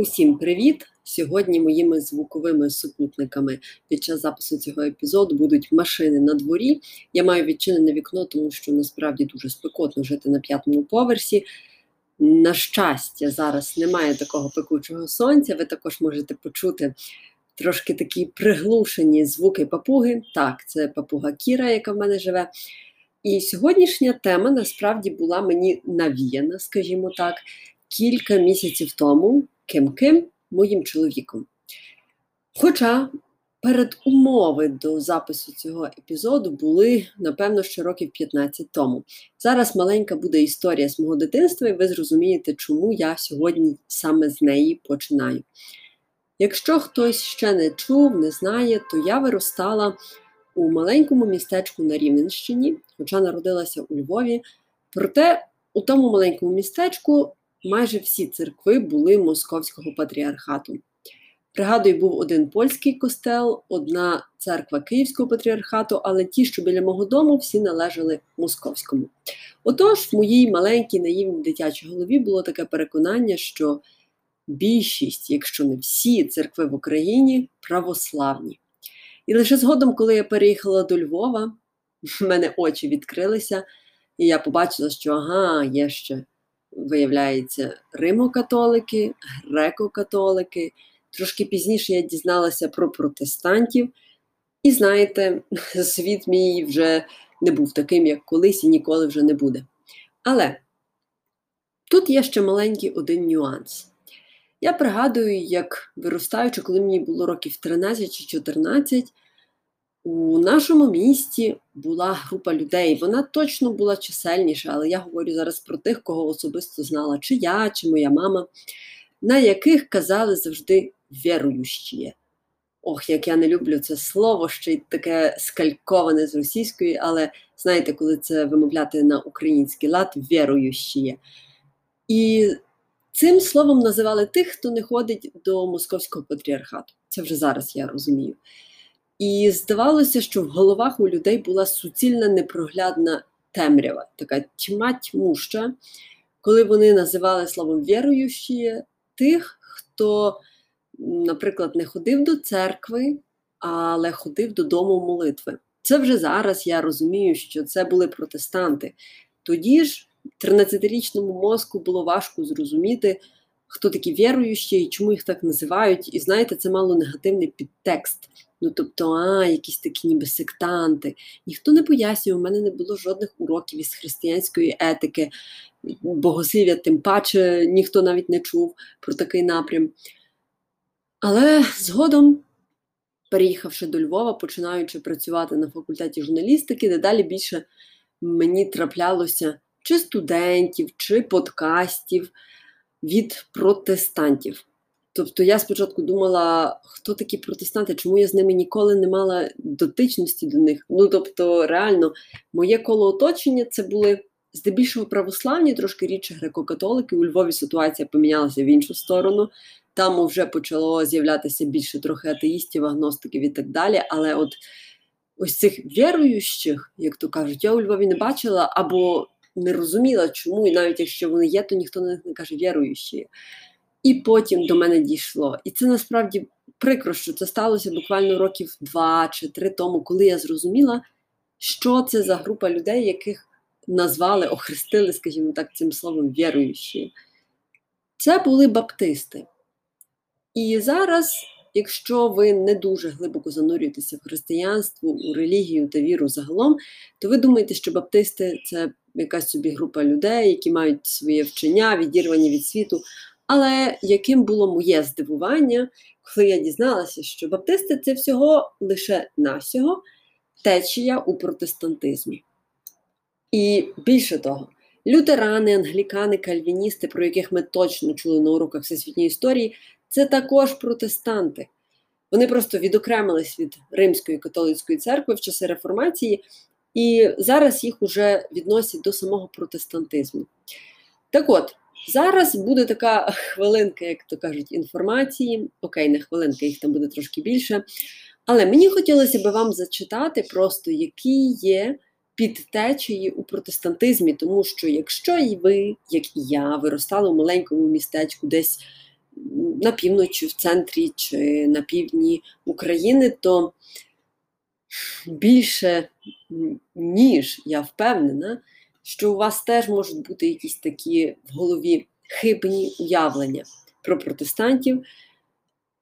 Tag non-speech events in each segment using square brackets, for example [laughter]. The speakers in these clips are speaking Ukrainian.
Усім привіт! Сьогодні моїми звуковими супутниками під час запису цього епізоду будуть машини на дворі. Я маю відчинене вікно, тому що насправді дуже спекотно жити на п'ятому поверсі. На щастя, зараз немає такого пекучого сонця. Ви також можете почути трошки такі приглушені звуки папуги. Так, це папуга Кіра, яка в мене живе. І сьогоднішня тема насправді була мені навіяна, скажімо так, кілька місяців тому ким-ким моїм чоловіком. Хоча передумови до запису цього епізоду були, напевно, ще років 15 тому. Зараз маленька буде історія з мого дитинства, і ви зрозумієте, чому я сьогодні саме з неї починаю. Якщо хтось ще не чув, не знає, то я виростала у маленькому містечку на Рівненщині, хоча народилася у Львові. Проте у тому маленькому містечку майже всі церкви були московського патріархату. Пригадую, був один польський костел, одна церква Київського патріархату, але ті, що біля мого дому, всі належали московському. Отож, в моїй маленькій наївній дитячій голові було таке переконання, що більшість, якщо не всі церкви в Україні, православні. І лише згодом, коли я переїхала до Львова, в мене очі відкрилися, і я побачила, що ага, є ще виявляється, римокатолики, греко-католики. Трошки пізніше я дізналася про протестантів. І знаєте, [laughs] світ мій вже не був таким, як колись, і ніколи вже не буде. Але тут є ще маленький один нюанс. Я пригадую, як виростаючи, коли мені було років 13 чи 14, у нашому місті була група людей. Вона точно була чисельніша, але я говорю зараз про тих, кого особисто знала, чи я, чи моя мама, на яких казали завжди віруючі. Ох, як я не люблю це слово, ще й таке скальковане з російської, але знаєте, коли це вимовляти на український лад, віруючі. І цим словом називали тих, хто не ходить до московського патріархату. Це вже зараз я розумію. І здавалося, що в головах у людей була суцільна непроглядна темрява, така тьма тьмуща, коли вони називали словом віруючі тих, хто, наприклад, не ходив до церкви, але ходив додому молитви. Це вже зараз я розумію, що це були протестанти. Тоді ж 13-річному мозку було важко зрозуміти, хто такі віруючі і чому їх так називають. І знаєте, це мало негативний підтекст. Ну, тобто, а, якісь такі ніби сектанти. Ніхто не пояснював, у мене не було жодних уроків із християнської етики, богослів'я, тим паче ніхто навіть не чув про такий напрям. Але згодом, переїхавши до Львова, починаючи працювати на факультеті журналістики, дедалі більше мені траплялося чи студентів, чи подкастів від протестантів. Тобто я спочатку думала, хто такі протестанти, чому я з ними ніколи не мала дотичності до них. Ну тобто, реально, моє коло оточення це були здебільшого православні, трошки рідше греко-католики. У Львові ситуація помінялася в іншу сторону. Там вже почало з'являтися більше трохи атеїстів, агностиків і так далі. Але от ось цих віруючих, як то кажуть, я у Львові не бачила або не розуміла, чому, і навіть якщо вони є, то ніхто на них не каже віруючі. І потім до мене дійшло. І це насправді прикро, що це сталося буквально років два чи три тому, коли я зрозуміла, що це за група людей, яких назвали, охрестили, скажімо так, цим словом віруючі. Це були баптисти. І зараз, якщо ви не дуже глибоко занурюєтеся в християнство, у релігію та віру загалом, то ви думаєте, що баптисти це якась собі група людей, які мають своє вчення, відірвані від світу. Але яким було моє здивування, коли я дізналася, що баптисти це всього лише навсього течія у протестантизмі. І більше того, лютерани, англікани, кальвіністи, про яких ми точно чули на уроках всесвітньої історії, це також протестанти. Вони просто відокремились від Римської католицької церкви в часи реформації, і зараз їх уже відносять до самого протестантизму. Так от. Зараз буде така хвилинка, як то кажуть, інформації. Окей, не хвилинка, їх там буде трошки більше. Але мені хотілося б вам зачитати просто, які є підтечії у протестантизмі, тому що якщо і ви, як і я, виростали у маленькому містечку, десь на півночі, в центрі чи на півдні України, то більше ніж я впевнена, що у вас теж можуть бути якісь такі в голові хибні уявлення про протестантів.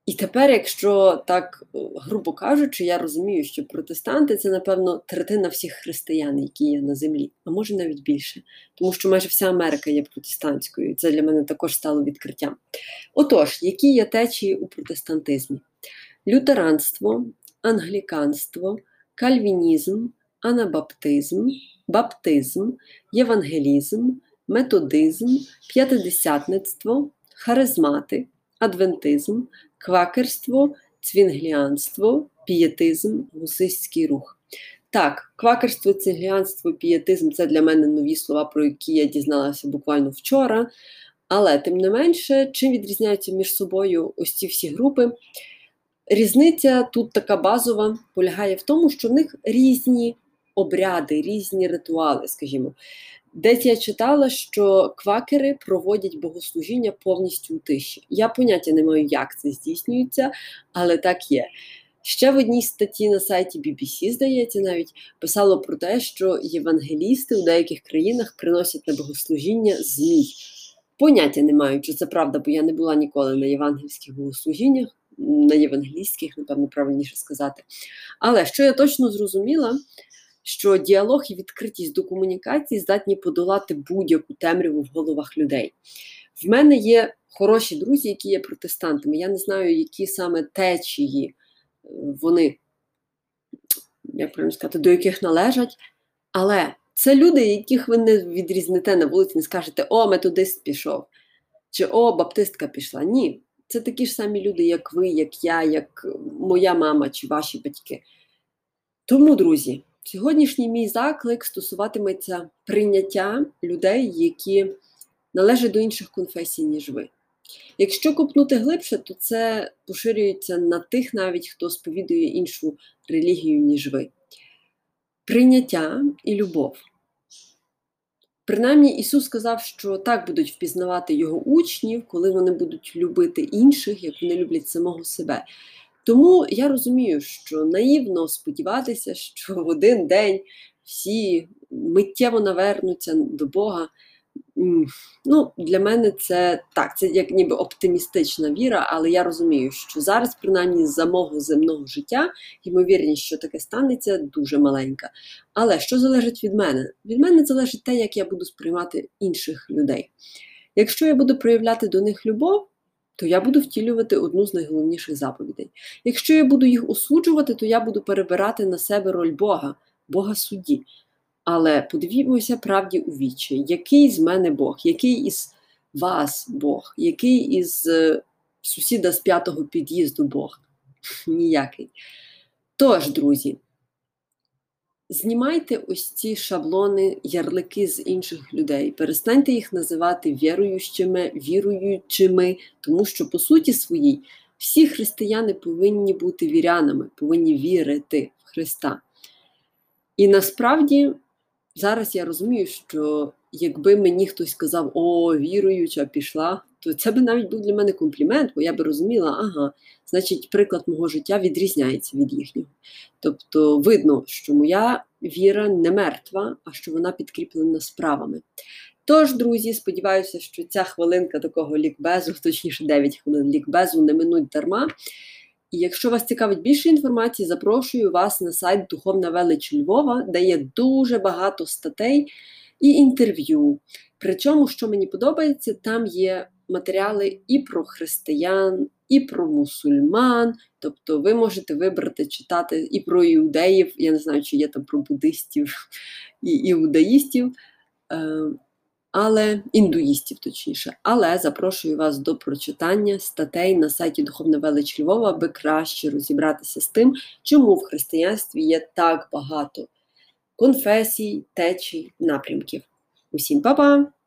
І тепер, якщо так грубо кажучи, я розумію, що протестанти це, напевно, третина всіх християн, які є на землі, а може навіть більше, тому що майже вся Америка є протестантською, і це для мене також стало відкриттям. Отож, які є течії у протестантизмі? Лютеранство, англіканство, кальвінізм, анабаптизм, баптизм, євангелізм, методизм, п'ятидесятництво, харизмати, адвентизм, квакерство, цвінгліанство, пієтизм, гусистський рух. Так, квакерство, цвінгліанство, пієтизм це для мене нові слова, про які я дізналася буквально вчора. Але, тим не менше, чим відрізняються між собою ось ці всі групи? Різниця тут така базова полягає в тому, що в них різні обряди, різні ритуали, скажімо. Десь я читала, що квакери проводять богослужіння повністю у тиші. Я поняття не маю, як це здійснюється, але так є. Ще в одній статті на сайті BBC, здається, навіть писало про те, що євангелісти у деяких країнах приносять на богослужіння змій. Поняття не маю, чи це правда, бо я не була ніколи на євангельських богослужіннях, на євангелістських, напевно, правильніше сказати. Але що я точно зрозуміла, що діалог і відкритість до комунікації здатні подолати будь-яку темряву в головах людей. В мене є хороші друзі, які є протестантами. Я не знаю, які саме течії е, вони, як правильно сказати, до яких належать. Але це люди, яких ви не відрізните на вулиці, не скажете, о, методист пішов, чи о, баптистка пішла. Ні. Це такі ж самі люди, як ви, як я, як моя мама чи ваші батьки. Тому, друзі, Сьогоднішній мій заклик стосуватиметься прийняття людей, які належать до інших конфесій, ніж ви. Якщо копнути глибше, то це поширюється на тих, навіть хто сповідує іншу релігію, ніж ви. Прийняття і любов. Принаймні, Ісус сказав, що так будуть впізнавати його учнів, коли вони будуть любити інших, як вони люблять самого себе. Тому я розумію, що наївно сподіватися, що в один день всі миттєво навернуться до Бога. Ну, Для мене це так, це як ніби оптимістична віра, але я розумію, що зараз, принаймні, за мого земного життя, ймовірність, що таке станеться, дуже маленька. Але що залежить від мене? Від мене залежить те, як я буду сприймати інших людей. Якщо я буду проявляти до них любов, то я буду втілювати одну з найголовніших заповідей. Якщо я буду їх осуджувати, то я буду перебирати на себе роль Бога, Бога судді. Але подивімося правді у вічі, який з мене Бог, який із вас Бог, який із е, сусіда з п'ятого під'їзду Бог? [laughs] Ніякий. Тож, друзі, Знімайте ось ці шаблони, ярлики з інших людей. Перестаньте їх називати віруючими, віруючими, тому що, по суті своїй, всі християни повинні бути вірянами, повинні вірити в Христа. І насправді зараз я розумію, що якби мені хтось сказав, о, віруюча пішла, то це би навіть був для мене комплімент, бо я би розуміла, ага, значить, приклад мого життя відрізняється від їхнього. Тобто видно, що моя віра не мертва, а що вона підкріплена справами. Тож, друзі, сподіваюся, що ця хвилинка такого лікбезу, точніше 9 хвилин лікбезу, не минуть дарма. І якщо вас цікавить більше інформації, запрошую вас на сайт Духовна Велич Львова, де є дуже багато статей і інтерв'ю. Причому, що мені подобається, там є матеріали і про християн, і про мусульман. Тобто ви можете вибрати читати і про іудеїв, я не знаю, чи є там про буддистів і іудаїстів, е, але індуїстів, точніше. Але запрошую вас до прочитання статей на сайті Духовна Велич Львова, аби краще розібратися з тим, чому в християнстві є так багато конфесій, течій, напрямків. Усім па-па!